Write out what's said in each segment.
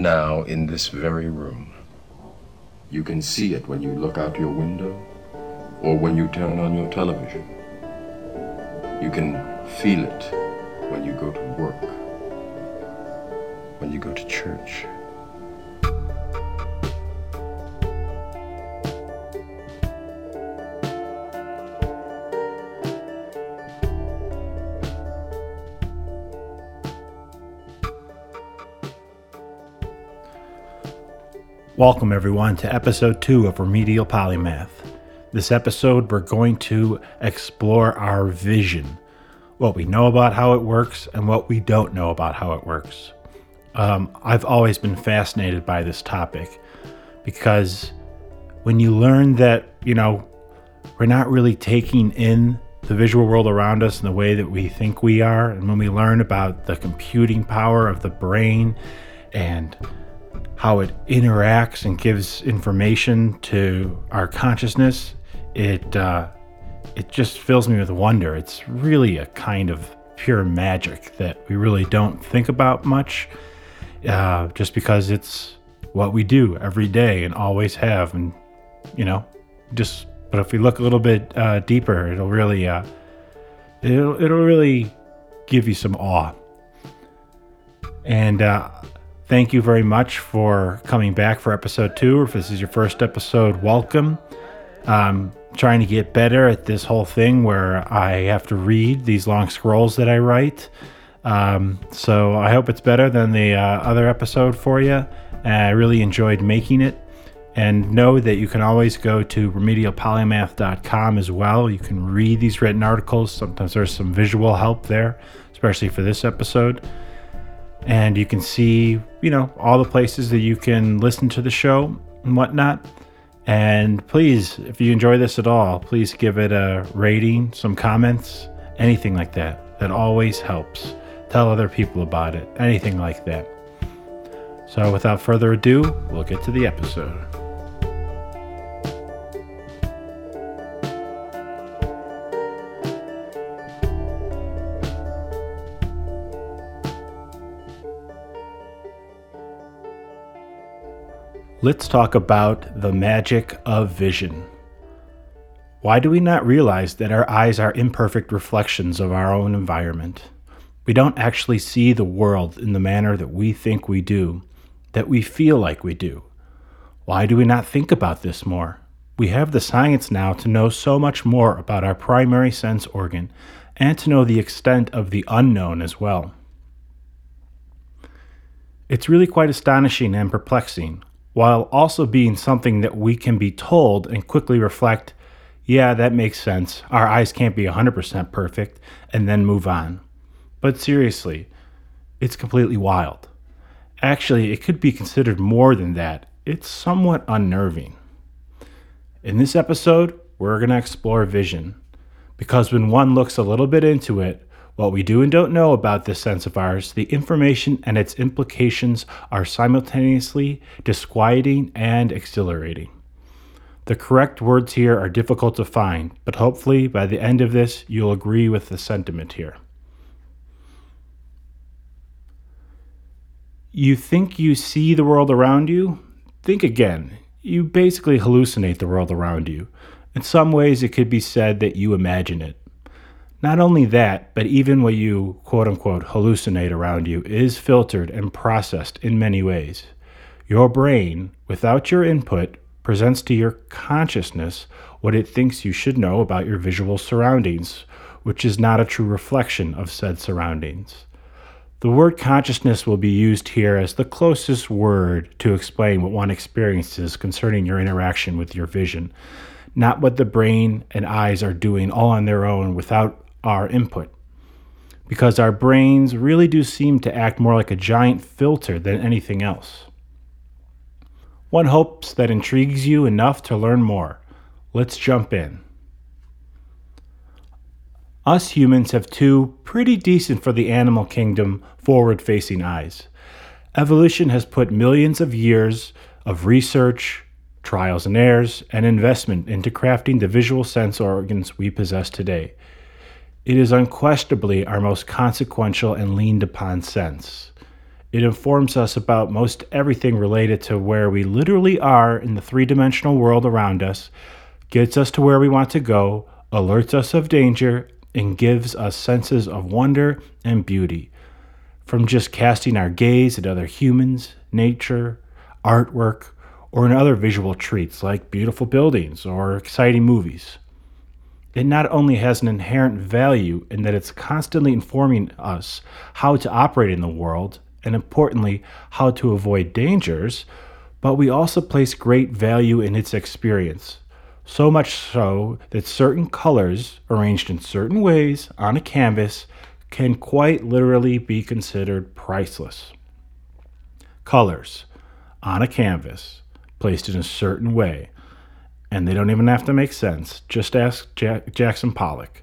now in this very room. You can see it when you look out your window or when you turn on your television. You can feel it when you go to work, when you go to church. Welcome, everyone, to episode two of Remedial Polymath. This episode, we're going to explore our vision what we know about how it works and what we don't know about how it works. Um, I've always been fascinated by this topic because when you learn that, you know, we're not really taking in the visual world around us in the way that we think we are, and when we learn about the computing power of the brain and how it interacts and gives information to our consciousness, it uh, it just fills me with wonder. It's really a kind of pure magic that we really don't think about much, uh, just because it's what we do every day and always have, and you know, just. But if we look a little bit uh, deeper, it'll really, uh, it'll it'll really give you some awe. And uh, Thank you very much for coming back for episode two. If this is your first episode, welcome. I'm trying to get better at this whole thing where I have to read these long scrolls that I write. Um, so I hope it's better than the uh, other episode for you. I really enjoyed making it. And know that you can always go to remedialpolymath.com as well. You can read these written articles. Sometimes there's some visual help there, especially for this episode and you can see, you know, all the places that you can listen to the show and whatnot. And please, if you enjoy this at all, please give it a rating, some comments, anything like that. That always helps. Tell other people about it, anything like that. So, without further ado, we'll get to the episode. Let's talk about the magic of vision. Why do we not realize that our eyes are imperfect reflections of our own environment? We don't actually see the world in the manner that we think we do, that we feel like we do. Why do we not think about this more? We have the science now to know so much more about our primary sense organ and to know the extent of the unknown as well. It's really quite astonishing and perplexing while also being something that we can be told and quickly reflect, yeah, that makes sense. Our eyes can't be 100% perfect, and then move on. But seriously, it's completely wild. Actually, it could be considered more than that. It's somewhat unnerving. In this episode, we're going to explore vision. Because when one looks a little bit into it, what we do and don't know about this sense of ours, the information and its implications are simultaneously disquieting and exhilarating. The correct words here are difficult to find, but hopefully by the end of this, you'll agree with the sentiment here. You think you see the world around you? Think again. You basically hallucinate the world around you. In some ways, it could be said that you imagine it. Not only that, but even what you quote unquote hallucinate around you is filtered and processed in many ways. Your brain, without your input, presents to your consciousness what it thinks you should know about your visual surroundings, which is not a true reflection of said surroundings. The word consciousness will be used here as the closest word to explain what one experiences concerning your interaction with your vision, not what the brain and eyes are doing all on their own without our input. Because our brains really do seem to act more like a giant filter than anything else. One hopes that intrigues you enough to learn more. Let's jump in. Us humans have two pretty decent for the animal kingdom forward facing eyes. Evolution has put millions of years of research, trials and errors, and investment into crafting the visual sense organs we possess today. It is unquestionably our most consequential and leaned upon sense. It informs us about most everything related to where we literally are in the three dimensional world around us, gets us to where we want to go, alerts us of danger, and gives us senses of wonder and beauty. From just casting our gaze at other humans, nature, artwork, or in other visual treats like beautiful buildings or exciting movies. It not only has an inherent value in that it's constantly informing us how to operate in the world and importantly, how to avoid dangers, but we also place great value in its experience. So much so that certain colors, arranged in certain ways on a canvas, can quite literally be considered priceless. Colors on a canvas, placed in a certain way, and they don't even have to make sense. Just ask Jack- Jackson Pollock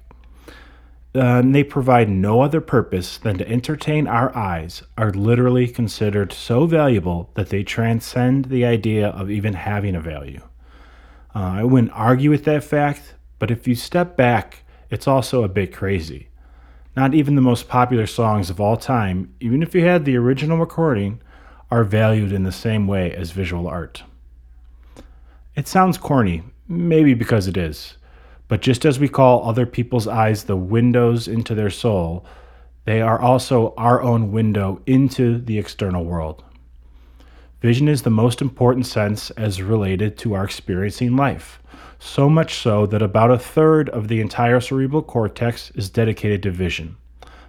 uh, they provide no other purpose than to entertain our eyes, are literally considered so valuable that they transcend the idea of even having a value. Uh, I wouldn't argue with that fact, but if you step back, it's also a bit crazy. Not even the most popular songs of all time, even if you had the original recording, are valued in the same way as visual art. It sounds corny, maybe because it is. But just as we call other people's eyes the windows into their soul, they are also our own window into the external world. Vision is the most important sense as related to our experiencing life, so much so that about a third of the entire cerebral cortex is dedicated to vision.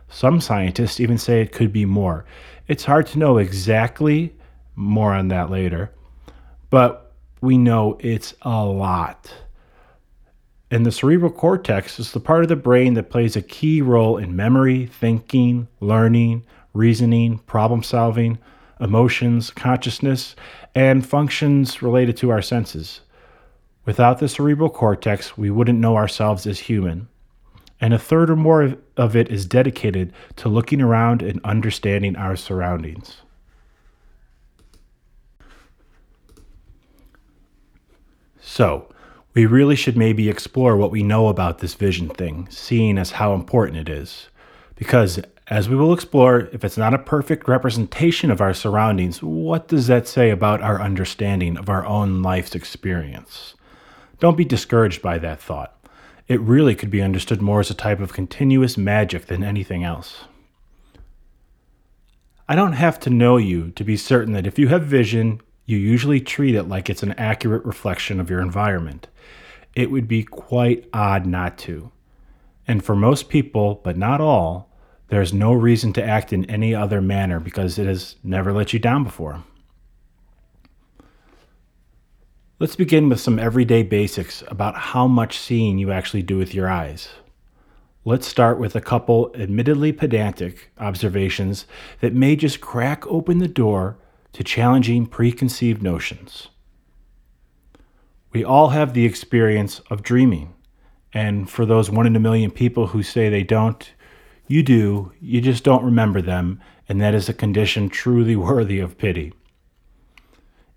Some scientists even say it could be more. It's hard to know exactly, more on that later, but we know it's a lot. And the cerebral cortex is the part of the brain that plays a key role in memory, thinking, learning, reasoning, problem solving, emotions, consciousness, and functions related to our senses. Without the cerebral cortex, we wouldn't know ourselves as human. And a third or more of it is dedicated to looking around and understanding our surroundings. So, we really should maybe explore what we know about this vision thing, seeing as how important it is. Because, as we will explore, if it's not a perfect representation of our surroundings, what does that say about our understanding of our own life's experience? Don't be discouraged by that thought. It really could be understood more as a type of continuous magic than anything else. I don't have to know you to be certain that if you have vision, you usually treat it like it's an accurate reflection of your environment it would be quite odd not to. And for most people, but not all, there's no reason to act in any other manner because it has never let you down before. Let's begin with some everyday basics about how much seeing you actually do with your eyes. Let's start with a couple admittedly pedantic observations that may just crack open the door to challenging preconceived notions. We all have the experience of dreaming. And for those one in a million people who say they don't, you do, you just don't remember them, and that is a condition truly worthy of pity.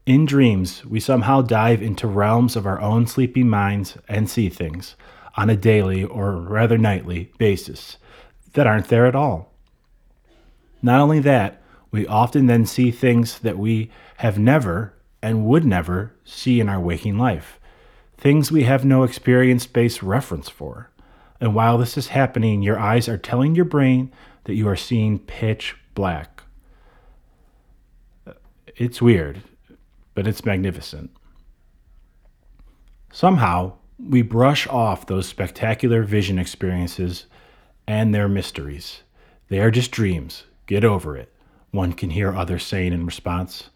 In dreams, we somehow dive into realms of our own sleepy minds and see things on a daily or rather nightly basis that aren't there at all. Not only that, we often then see things that we have never and would never see in our waking life, things we have no experience based reference for. And while this is happening, your eyes are telling your brain that you are seeing pitch black. It's weird, but it's magnificent. Somehow, we brush off those spectacular vision experiences and their mysteries. They are just dreams. Get over it, one can hear others saying in response.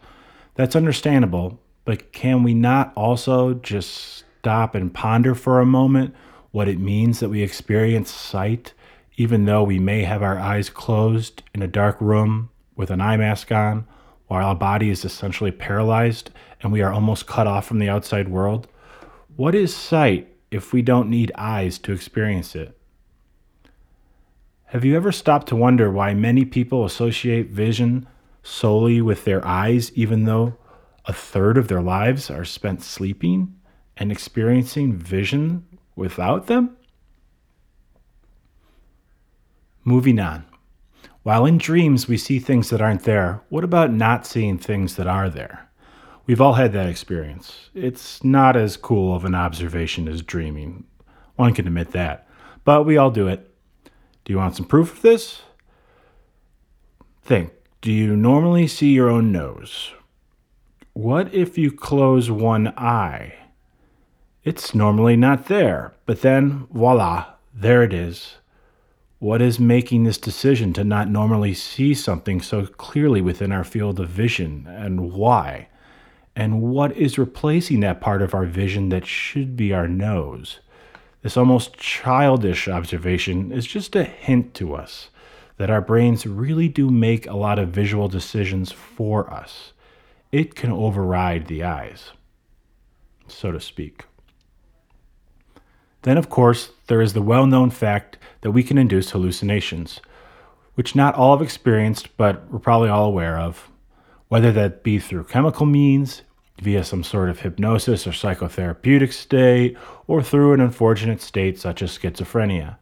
That's understandable, but can we not also just stop and ponder for a moment what it means that we experience sight, even though we may have our eyes closed in a dark room with an eye mask on, while our body is essentially paralyzed and we are almost cut off from the outside world? What is sight if we don't need eyes to experience it? Have you ever stopped to wonder why many people associate vision solely with their eyes, even though a third of their lives are spent sleeping and experiencing vision without them? Moving on. While in dreams we see things that aren't there, what about not seeing things that are there? We've all had that experience. It's not as cool of an observation as dreaming. One can admit that. But we all do it. Do you want some proof of this? Think Do you normally see your own nose? What if you close one eye? It's normally not there, but then voila, there it is. What is making this decision to not normally see something so clearly within our field of vision, and why? And what is replacing that part of our vision that should be our nose? This almost childish observation is just a hint to us that our brains really do make a lot of visual decisions for us. It can override the eyes, so to speak. Then, of course, there is the well known fact that we can induce hallucinations, which not all have experienced, but we're probably all aware of, whether that be through chemical means, via some sort of hypnosis or psychotherapeutic state, or through an unfortunate state such as schizophrenia.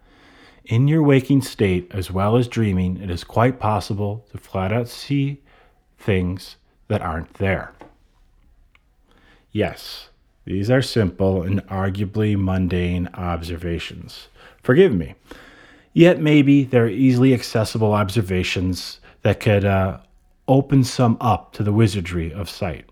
In your waking state, as well as dreaming, it is quite possible to flat out see things that aren't there. Yes, these are simple and arguably mundane observations. Forgive me. Yet maybe they're easily accessible observations that could uh, open some up to the wizardry of sight.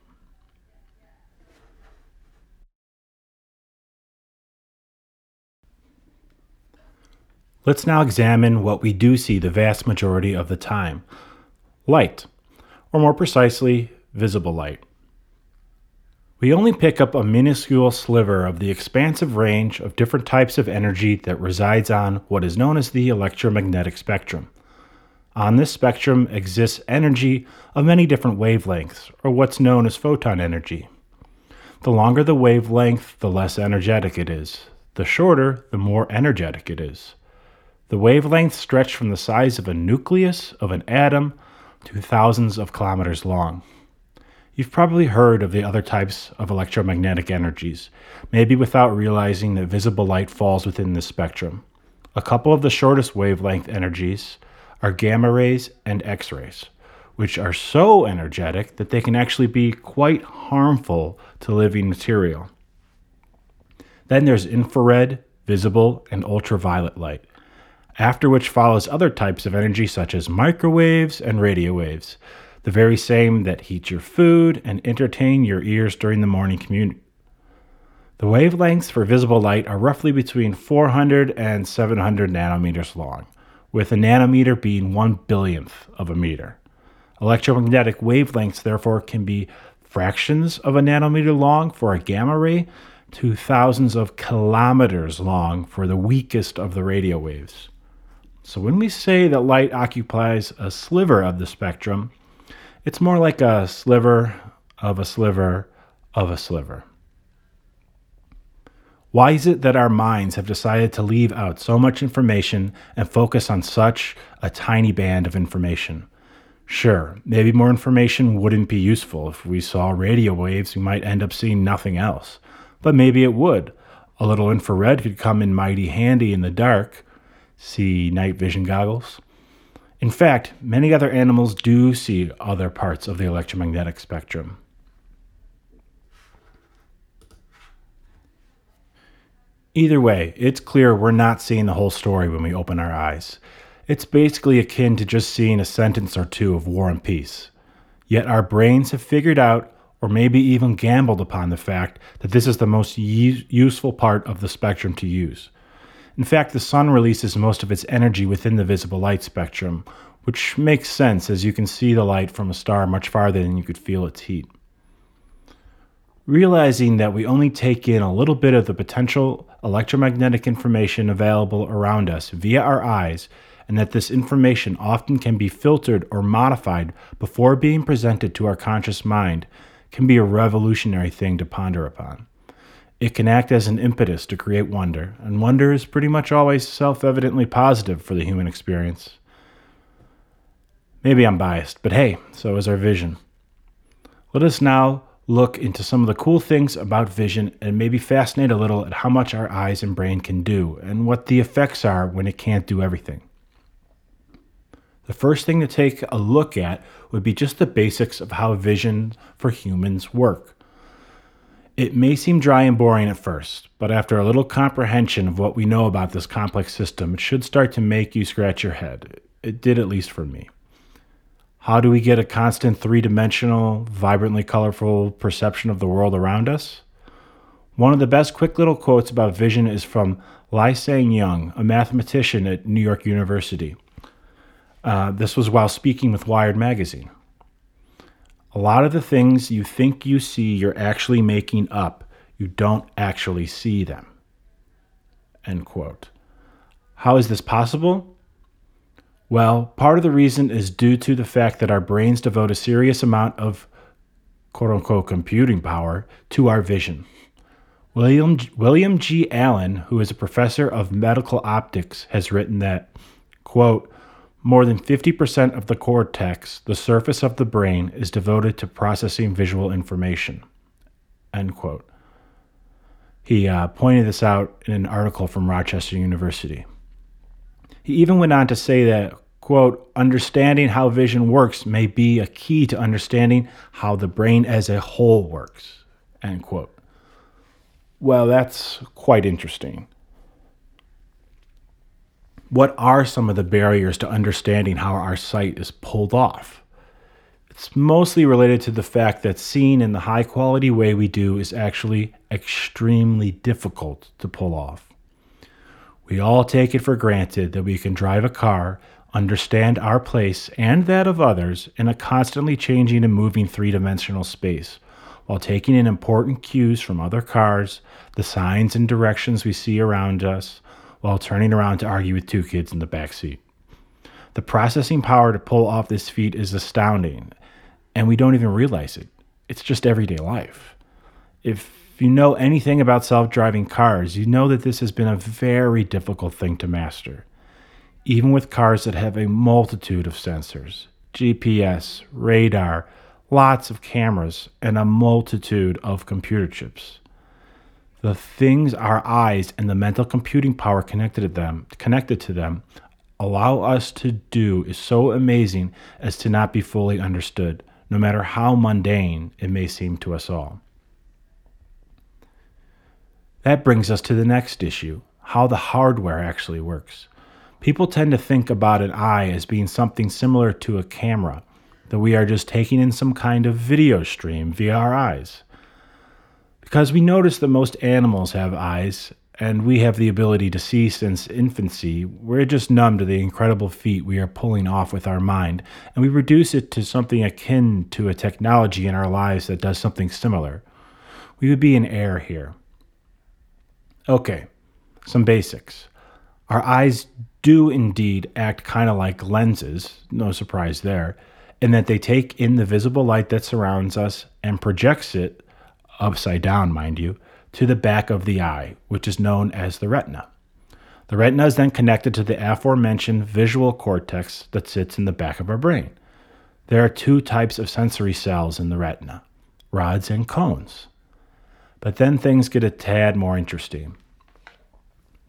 Let's now examine what we do see the vast majority of the time light, or more precisely, visible light. We only pick up a minuscule sliver of the expansive range of different types of energy that resides on what is known as the electromagnetic spectrum. On this spectrum exists energy of many different wavelengths, or what's known as photon energy. The longer the wavelength, the less energetic it is. The shorter, the more energetic it is. The wavelengths stretch from the size of a nucleus of an atom to thousands of kilometers long. You've probably heard of the other types of electromagnetic energies, maybe without realizing that visible light falls within this spectrum. A couple of the shortest wavelength energies are gamma rays and X rays, which are so energetic that they can actually be quite harmful to living material. Then there's infrared, visible, and ultraviolet light after which follows other types of energy such as microwaves and radio waves, the very same that heat your food and entertain your ears during the morning commute. The wavelengths for visible light are roughly between 400 and 700 nanometers long, with a nanometer being one billionth of a meter. Electromagnetic wavelengths, therefore, can be fractions of a nanometer long for a gamma ray to thousands of kilometers long for the weakest of the radio waves. So when we say that light occupies a sliver of the spectrum, it's more like a sliver of a sliver of a sliver. Why is it that our minds have decided to leave out so much information and focus on such a tiny band of information? Sure, maybe more information wouldn't be useful. If we saw radio waves, we might end up seeing nothing else. But maybe it would. A little infrared could come in mighty handy in the dark, see night vision goggles. In fact, many other animals do see other parts of the electromagnetic spectrum. Either way, it's clear we're not seeing the whole story when we open our eyes. It's basically akin to just seeing a sentence or two of War and Peace. Yet our brains have figured out, or maybe even gambled upon the fact, that this is the most useful part of the spectrum to use. In fact, the sun releases most of its energy within the visible light spectrum, which makes sense as you can see the light from a star much farther than you could feel its heat. Realizing that we only take in a little bit of the potential electromagnetic information available around us via our eyes, and that this information often can be filtered or modified before being presented to our conscious mind, can be a revolutionary thing to ponder upon. It can act as an impetus to create wonder, and wonder is pretty much always self evidently positive for the human experience. Maybe I'm biased, but hey, so is our vision. Let us now look into some of the cool things about vision and maybe fascinate a little at how much our eyes and brain can do and what the effects are when it can't do everything. the first thing to take a look at would be just the basics of how vision for humans work. It may seem dry and boring at first, but after a little comprehension of what we know about this complex system, it should start to make you scratch your head. It did at least for me. How do we get a constant three dimensional, vibrantly colorful perception of the world around us? One of the best quick little quotes about vision is from Lai-Sang Young, a mathematician at New York University. Uh, this was while speaking with Wired Magazine. A lot of the things you think you see, you're actually making up. You don't actually see them. End quote. How is this possible? Well, part of the reason is due to the fact that our brains devote a serious amount of quote unquote computing power to our vision. William, William G. Allen, who is a professor of medical optics, has written that, quote, more than 50% of the cortex, the surface of the brain, is devoted to processing visual information. End quote. He uh, pointed this out in an article from Rochester University. He even went on to say that, quote, understanding how vision works may be a key to understanding how the brain as a whole works, end quote. Well, that's quite interesting. What are some of the barriers to understanding how our sight is pulled off? It's mostly related to the fact that seeing in the high quality way we do is actually extremely difficult to pull off. We all take it for granted that we can drive a car, understand our place and that of others in a constantly changing and moving three dimensional space, while taking in important cues from other cars, the signs and directions we see around us, while turning around to argue with two kids in the back seat. The processing power to pull off this feat is astounding, and we don't even realize it. It's just everyday life. If you know anything about self driving cars, you know that this has been a very difficult thing to master. Even with cars that have a multitude of sensors GPS, radar, lots of cameras, and a multitude of computer chips the things our eyes and the mental computing power connected to them connected to them allow us to do is so amazing as to not be fully understood no matter how mundane it may seem to us all. That brings us to the next issue how the hardware actually works. People tend to think about an eye as being something similar to a camera that we are just taking in some kind of video stream via our eyes because we notice that most animals have eyes, and we have the ability to see since infancy, we're just numb to the incredible feat we are pulling off with our mind, and we reduce it to something akin to a technology in our lives that does something similar. We would be in error here. Okay, some basics. Our eyes do indeed act kind of like lenses, no surprise there, in that they take in the visible light that surrounds us and projects it upside down, mind you, to the back of the eye, which is known as the retina. The retina is then connected to the aforementioned visual cortex that sits in the back of our brain. There are two types of sensory cells in the retina rods and cones. But then things get a tad more interesting.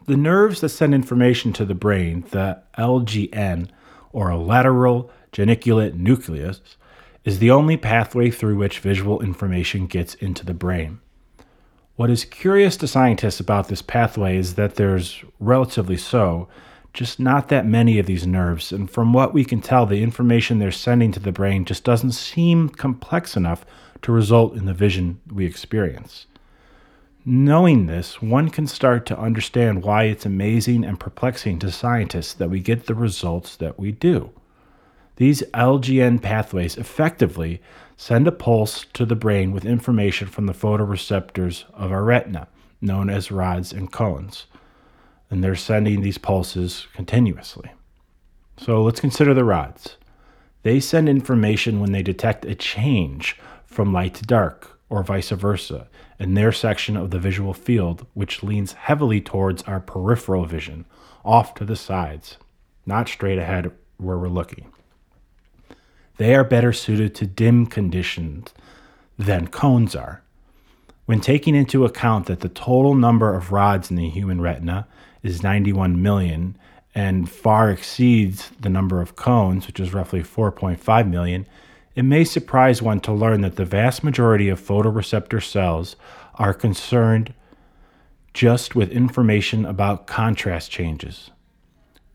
The nerves that send information to the brain, the LGN, or lateral geniculate nucleus, is the only pathway through which visual information gets into the brain. What is curious to scientists about this pathway is that there's, relatively so, just not that many of these nerves, and from what we can tell, the information they're sending to the brain just doesn't seem complex enough to result in the vision we experience. Knowing this, one can start to understand why it's amazing and perplexing to scientists that we get the results that we do. These LGN pathways effectively send a pulse to the brain with information from the photoreceptors of our retina, known as rods and cones. And they're sending these pulses continuously. So let's consider the rods. They send information when they detect a change from light to dark, or vice versa, in their section of the visual field, which leans heavily towards our peripheral vision, off to the sides, not straight ahead where we're looking. They are better suited to dim conditions than cones are. When taking into account that the total number of rods in the human retina is 91 million and far exceeds the number of cones, which is roughly 4.5 million, it may surprise one to learn that the vast majority of photoreceptor cells are concerned just with information about contrast changes.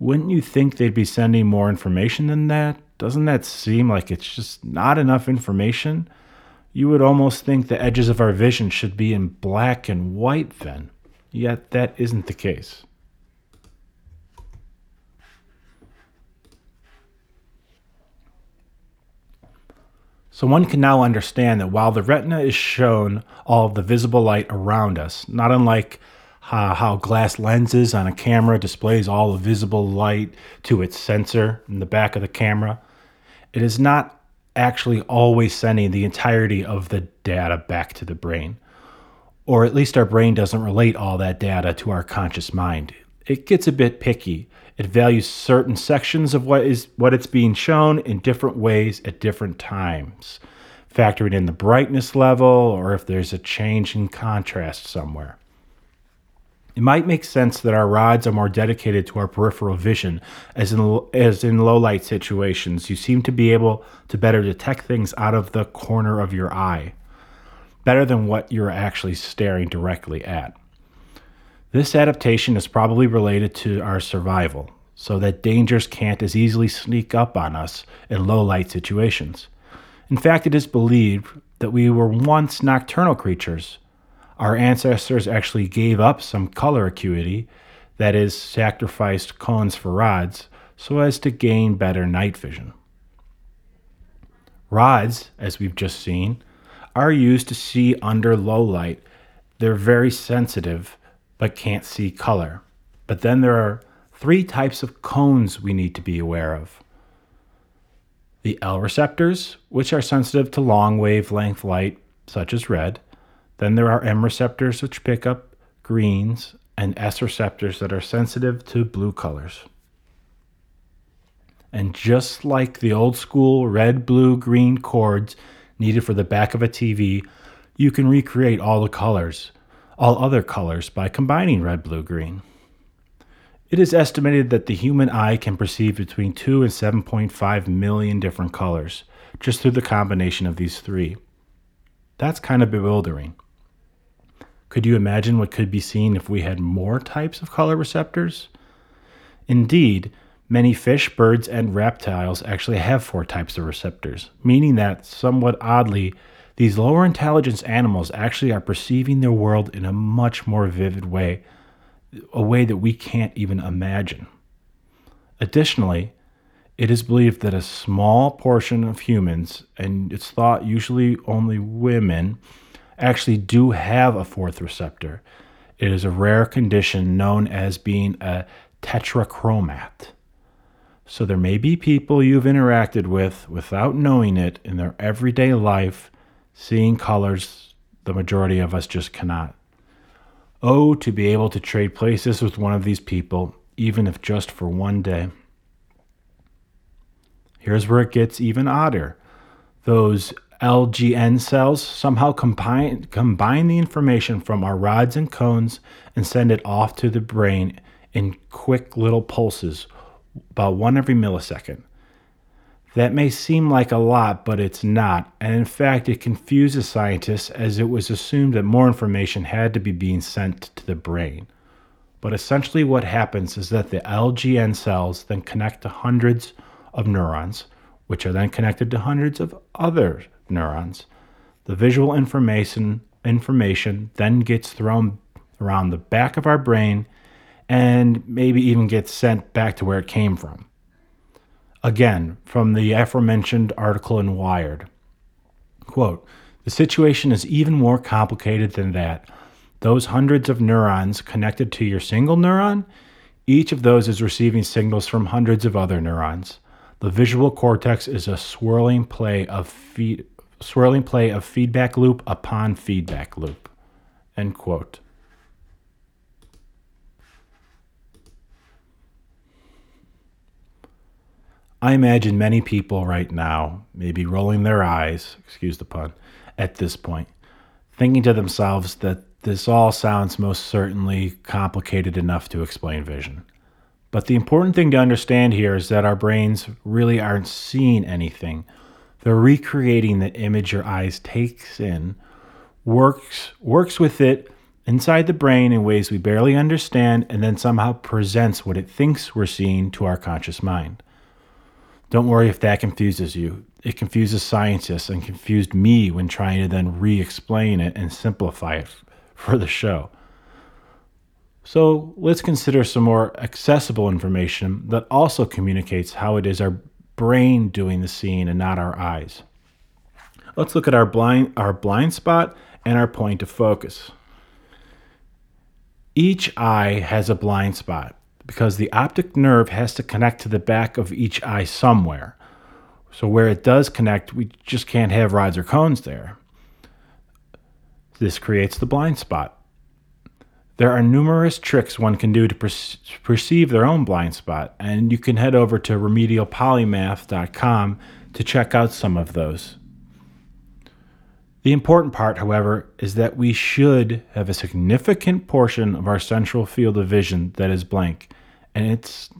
Wouldn't you think they'd be sending more information than that? Doesn't that seem like it's just not enough information? You would almost think the edges of our vision should be in black and white then. Yet that isn't the case. So one can now understand that while the retina is shown all of the visible light around us, not unlike uh, how glass lenses on a camera displays all the visible light to its sensor in the back of the camera, it is not actually always sending the entirety of the data back to the brain. Or at least our brain doesn't relate all that data to our conscious mind. It gets a bit picky it values certain sections of what is what it's being shown in different ways at different times, factoring in the brightness level or if there's a change in contrast somewhere. It might make sense that our rods are more dedicated to our peripheral vision, as in, as in low light situations, you seem to be able to better detect things out of the corner of your eye, better than what you're actually staring directly at. This adaptation is probably related to our survival, so that dangers can't as easily sneak up on us in low light situations. In fact, it is believed that we were once nocturnal creatures. Our ancestors actually gave up some color acuity, that is, sacrificed cones for rods, so as to gain better night vision. Rods, as we've just seen, are used to see under low light. They're very sensitive but can't see color. But then there are three types of cones we need to be aware of the L receptors, which are sensitive to long wavelength light, such as red. Then there are M receptors, which pick up greens, and S receptors that are sensitive to blue colors. And just like the old school red, blue, green cords needed for the back of a TV, you can recreate all the colors all other colors by combining red, blue, green. It is estimated that the human eye can perceive between 2 and 7.5 million different colors just through the combination of these three. That's kind of bewildering. Could you imagine what could be seen if we had more types of color receptors? Indeed, many fish, birds, and reptiles actually have four types of receptors, meaning that, somewhat oddly, these lower intelligence animals actually are perceiving their world in a much more vivid way, a way that we can't even imagine. Additionally, it is believed that a small portion of humans, and it's thought usually only women, actually do have a fourth receptor. It is a rare condition known as being a tetrachromat. So there may be people you've interacted with without knowing it in their everyday life Seeing colors, the majority of us just cannot. Oh, to be able to trade places with one of these people, even if just for one day. Here's where it gets even odder. Those LGN cells somehow combine, combine the information from our rods and cones and send it off to the brain in quick little pulses, about one every millisecond. That may seem like a lot, but it's not, and in fact, it confuses scientists as it was assumed that more information had to be being sent to the brain. But essentially, what happens is that the LGN cells then connect to hundreds of neurons, which are then connected to hundreds of other neurons. The visual information information then gets thrown around the back of our brain and maybe even gets sent back to where it came from. Again, from the aforementioned article in Wired quote, The situation is even more complicated than that. Those hundreds of neurons connected to your single neuron, each of those is receiving signals from hundreds of other neurons. The visual cortex is a swirling play of feed, swirling play of feedback loop upon feedback loop. End quote. I imagine many people right now may be rolling their eyes, excuse the pun, at this point, thinking to themselves that this all sounds most certainly complicated enough to explain vision. But the important thing to understand here is that our brains really aren't seeing anything. They're recreating the image your eyes takes in, works works with it inside the brain in ways we barely understand, and then somehow presents what it thinks we're seeing to our conscious mind. Don't worry if that confuses you. It confuses scientists and confused me when trying to then re explain it and simplify it for the show. So let's consider some more accessible information that also communicates how it is our brain doing the seeing and not our eyes. Let's look at our blind, our blind spot and our point of focus. Each eye has a blind spot because the optic nerve has to connect to the back of each eye somewhere. So, where it does connect, we just can't have rods or cones there. This creates the blind spot. There are numerous tricks one can do to perceive their own blind spot, and you can head over to remedialpolymath.com to check out some of those. The important part, however, is that we should have a significant portion of our central field of vision that is blank, and it's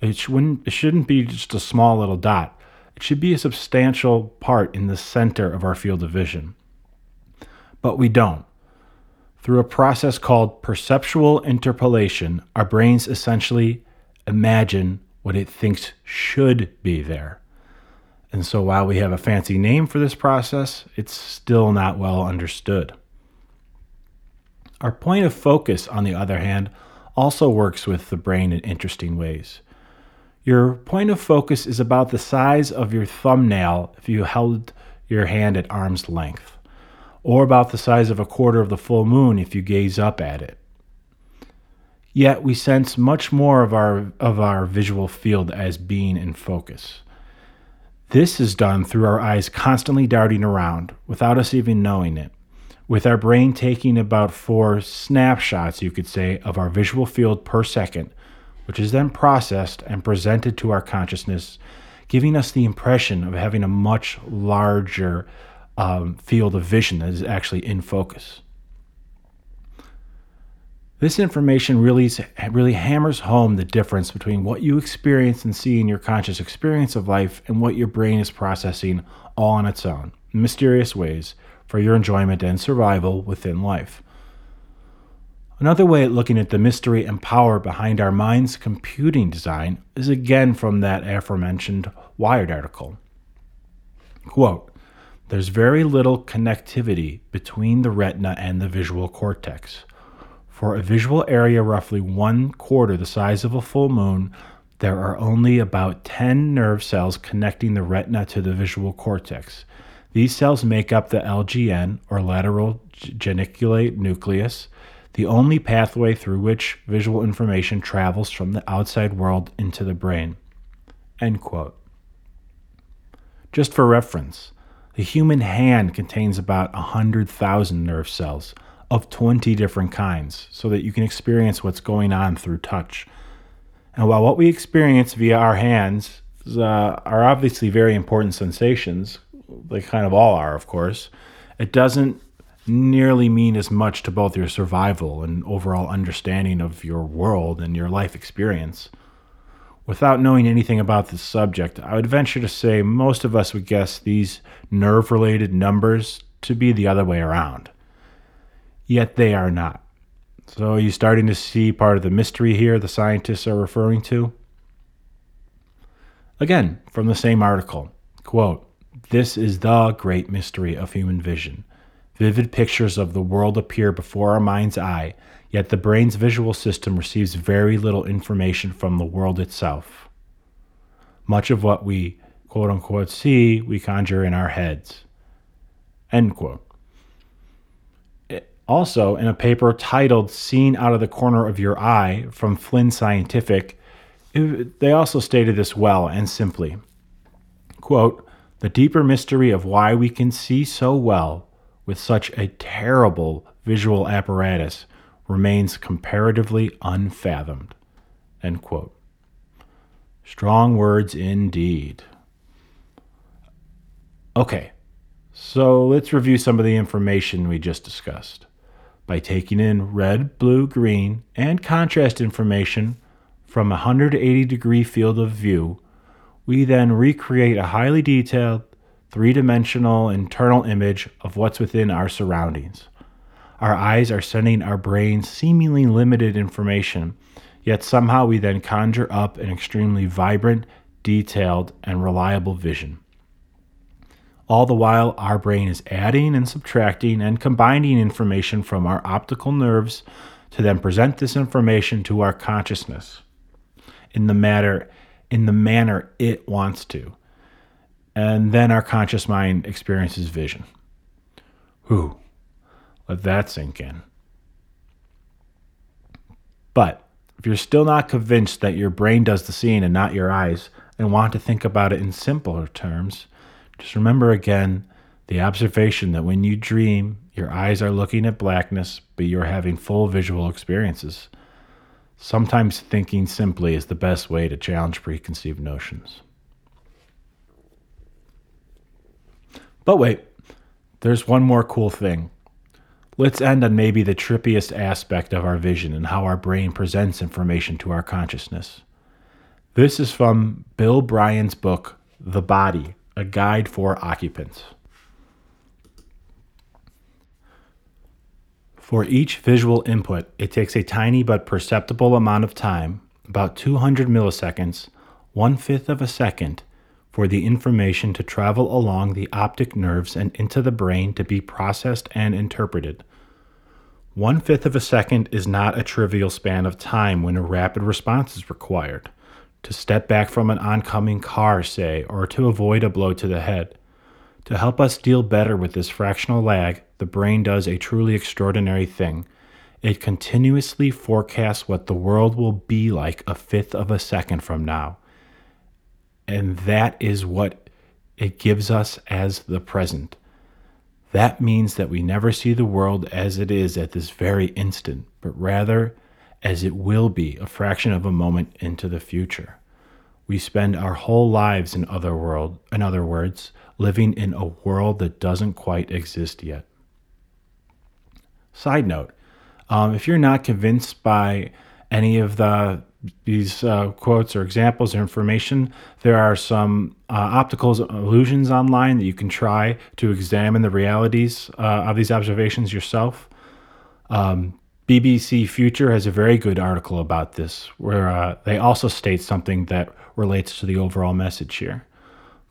it shouldn't it shouldn't be just a small little dot. It should be a substantial part in the center of our field of vision. But we don't. Through a process called perceptual interpolation, our brains essentially imagine what it thinks should be there. And so while we have a fancy name for this process, it's still not well understood. Our point of focus, on the other hand, also works with the brain in interesting ways. Your point of focus is about the size of your thumbnail if you held your hand at arm's length or about the size of a quarter of the full moon if you gaze up at it. Yet we sense much more of our, of our visual field as being in focus. This is done through our eyes constantly darting around without us even knowing it, with our brain taking about four snapshots, you could say, of our visual field per second, which is then processed and presented to our consciousness, giving us the impression of having a much larger um, field of vision that is actually in focus. This information really, really hammers home the difference between what you experience and see in your conscious experience of life and what your brain is processing all on its own, in mysterious ways, for your enjoyment and survival within life. Another way at looking at the mystery and power behind our mind's computing design is again from that aforementioned Wired article. Quote, there's very little connectivity between the retina and the visual cortex. For a visual area roughly one quarter the size of a full moon, there are only about 10 nerve cells connecting the retina to the visual cortex. These cells make up the LGN, or lateral geniculate nucleus, the only pathway through which visual information travels from the outside world into the brain. End quote. Just for reference, the human hand contains about 100,000 nerve cells of 20 different kinds so that you can experience what's going on through touch. And while what we experience via our hands uh, are obviously very important sensations, they kind of all are, of course, it doesn't nearly mean as much to both your survival and overall understanding of your world and your life experience. Without knowing anything about the subject, I would venture to say most of us would guess these nerve related numbers to be the other way around. Yet they are not. So, are you starting to see part of the mystery here the scientists are referring to? Again, from the same article quote, This is the great mystery of human vision. Vivid pictures of the world appear before our mind's eye Yet the brain's visual system receives very little information from the world itself. Much of what we quote unquote see, we conjure in our heads. End quote. also, in a paper titled Seen Out of the Corner of Your Eye from Flynn Scientific, it, they also stated this well and simply. Quote, the deeper mystery of why we can see so well with such a terrible visual apparatus remains comparatively unfathomed. End quote. Strong words indeed. Okay, so let's review some of the information we just discussed. By taking in red, blue, green, and contrast information from a 180 degree field of view, we then recreate a highly detailed, three dimensional internal image of what's within our surroundings. Our eyes are sending our brains seemingly limited information, yet somehow we then conjure up an extremely vibrant, detailed, and reliable vision. All the while, our brain is adding and subtracting and combining information from our optical nerves to then present this information to our consciousness in the matter in the manner it wants to. And then our conscious mind experiences vision. Whew. Let that sink in. But if you're still not convinced that your brain does the seeing and not your eyes, and want to think about it in simpler terms, just remember again the observation that when you dream, your eyes are looking at blackness, but you're having full visual experiences. Sometimes thinking simply is the best way to challenge preconceived notions. But wait, there's one more cool thing. Let's end on maybe the trippiest aspect of our vision and how our brain presents information to our consciousness. This is from Bill Bryson's book, The Body A Guide for Occupants. For each visual input, it takes a tiny but perceptible amount of time, about 200 milliseconds, one fifth of a second, for the information to travel along the optic nerves and into the brain to be processed and interpreted. One fifth of a second is not a trivial span of time when a rapid response is required. To step back from an oncoming car, say, or to avoid a blow to the head. To help us deal better with this fractional lag, the brain does a truly extraordinary thing. It continuously forecasts what the world will be like a fifth of a second from now. And that is what it gives us as the present. That means that we never see the world as it is at this very instant, but rather as it will be a fraction of a moment into the future. We spend our whole lives in other world, in other words, living in a world that doesn't quite exist yet. Side note, um, if you're not convinced by any of the these uh, quotes or examples or information, there are some uh, optical illusions online that you can try to examine the realities uh, of these observations yourself. Um, BBC Future has a very good article about this, where uh, they also state something that relates to the overall message here.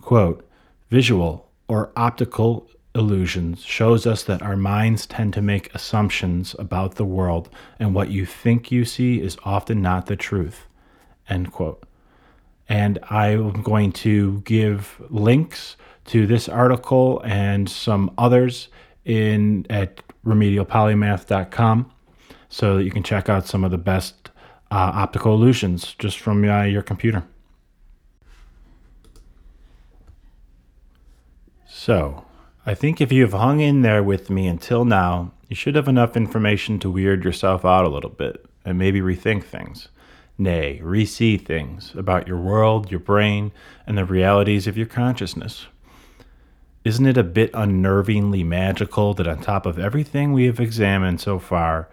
Quote Visual or optical illusions shows us that our minds tend to make assumptions about the world, and what you think you see is often not the truth. End quote. And I'm going to give links to this article and some others in at remedialpolymath.com so that you can check out some of the best uh, optical illusions just from uh, your computer. So, I think if you have hung in there with me until now, you should have enough information to weird yourself out a little bit and maybe rethink things. Nay, re see things about your world, your brain, and the realities of your consciousness. Isn't it a bit unnervingly magical that on top of everything we have examined so far,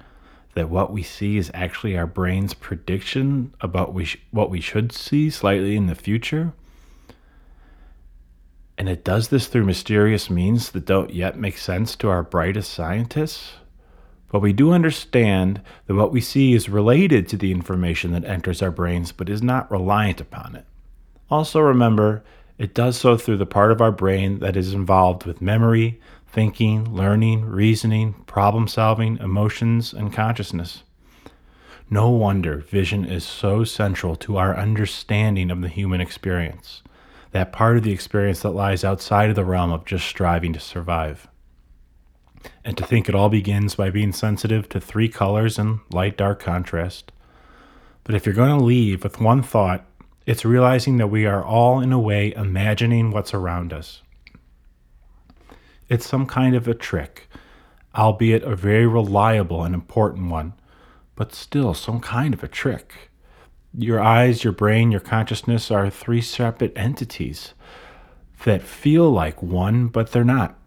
that what we see is actually our brain's prediction about we sh- what we should see slightly in the future? And it does this through mysterious means that don't yet make sense to our brightest scientists. But we do understand that what we see is related to the information that enters our brains, but is not reliant upon it. Also, remember, it does so through the part of our brain that is involved with memory, thinking, learning, reasoning, problem solving, emotions, and consciousness. No wonder vision is so central to our understanding of the human experience that part of the experience that lies outside of the realm of just striving to survive. And to think it all begins by being sensitive to three colors and light dark contrast. But if you're going to leave with one thought, it's realizing that we are all, in a way, imagining what's around us. It's some kind of a trick, albeit a very reliable and important one, but still some kind of a trick. Your eyes, your brain, your consciousness are three separate entities that feel like one, but they're not.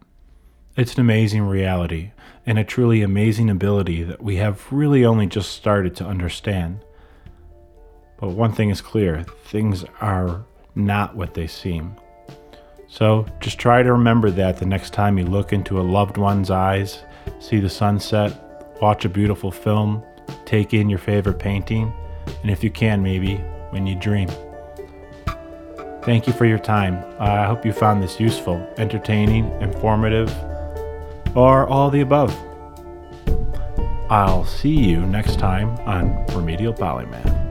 It's an amazing reality and a truly amazing ability that we have really only just started to understand. But one thing is clear things are not what they seem. So just try to remember that the next time you look into a loved one's eyes, see the sunset, watch a beautiful film, take in your favorite painting, and if you can, maybe when you dream. Thank you for your time. I hope you found this useful, entertaining, informative, or all the above. I'll see you next time on Remedial Polymath.